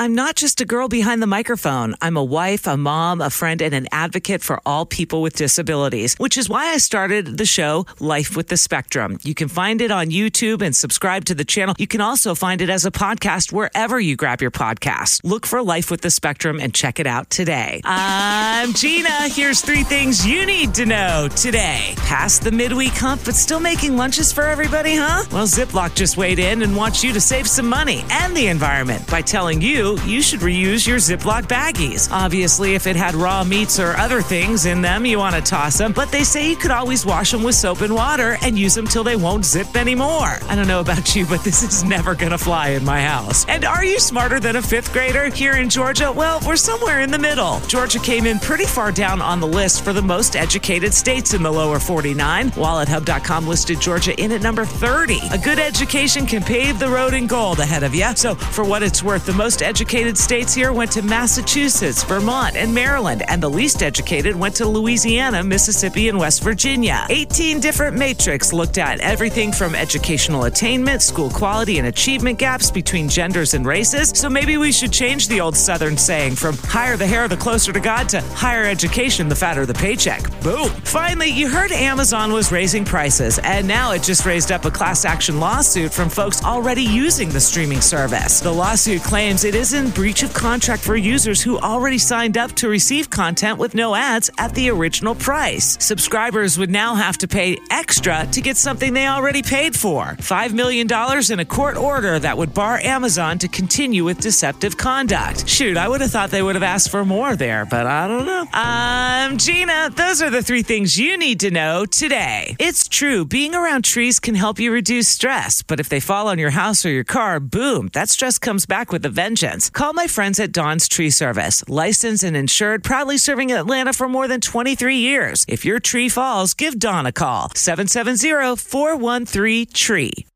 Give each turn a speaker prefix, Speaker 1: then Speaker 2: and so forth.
Speaker 1: I'm not just a girl behind the microphone. I'm a wife, a mom, a friend, and an advocate for all people with disabilities, which is why I started the show Life with the Spectrum. You can find it on YouTube and subscribe to the channel. You can also find it as a podcast wherever you grab your podcast. Look for Life with the Spectrum and check it out today. I'm Gina. Here's three things you need to know today. Past the midweek hump, but still making lunches for everybody, huh? Well, Ziploc just weighed in and wants you to save some money and the environment by telling you you should reuse your Ziploc baggies. Obviously, if it had raw meats or other things in them, you want to toss them, but they say you could always wash them with soap and water and use them till they won't zip anymore. I don't know about you, but this is never going to fly in my house. And are you smarter than a fifth grader here in Georgia? Well, we're somewhere in the middle. Georgia came in pretty far down on the list for the most educated states in the lower 49. WalletHub.com listed Georgia in at number 30. A good education can pave the road in gold ahead of you. So, for what it's worth, the most educated states here went to Massachusetts, Vermont, and Maryland, and the least educated went to Louisiana, Mississippi, and West Virginia. 18 different matrix looked at everything from educational attainment, school quality, and achievement gaps between genders and races. So maybe we should change the old Southern saying from higher the hair, the closer to God to higher education, the fatter the paycheck. Boom. Finally, you heard Amazon was raising prices, and now it just raised up a class action lawsuit from folks already using the streaming service. The lawsuit claims it is in breach of contract for users who already signed up to receive content with no ads at the original price. Subscribers would now have to pay extra to get something they already paid for. $5 million in a court order that would bar Amazon to continue with deceptive conduct. Shoot, I would have thought they would have asked for more there, but I don't know. I'm Gina. Those are the three things you need to know today. It's true, being around trees can help you reduce stress, but if they fall on your house or your car, boom, that stress comes back with a vengeance. Call my friends at Dawn's Tree Service, licensed and insured, proudly serving Atlanta for more than 23 years. If your tree falls, give Dawn a call. 770 413 TREE.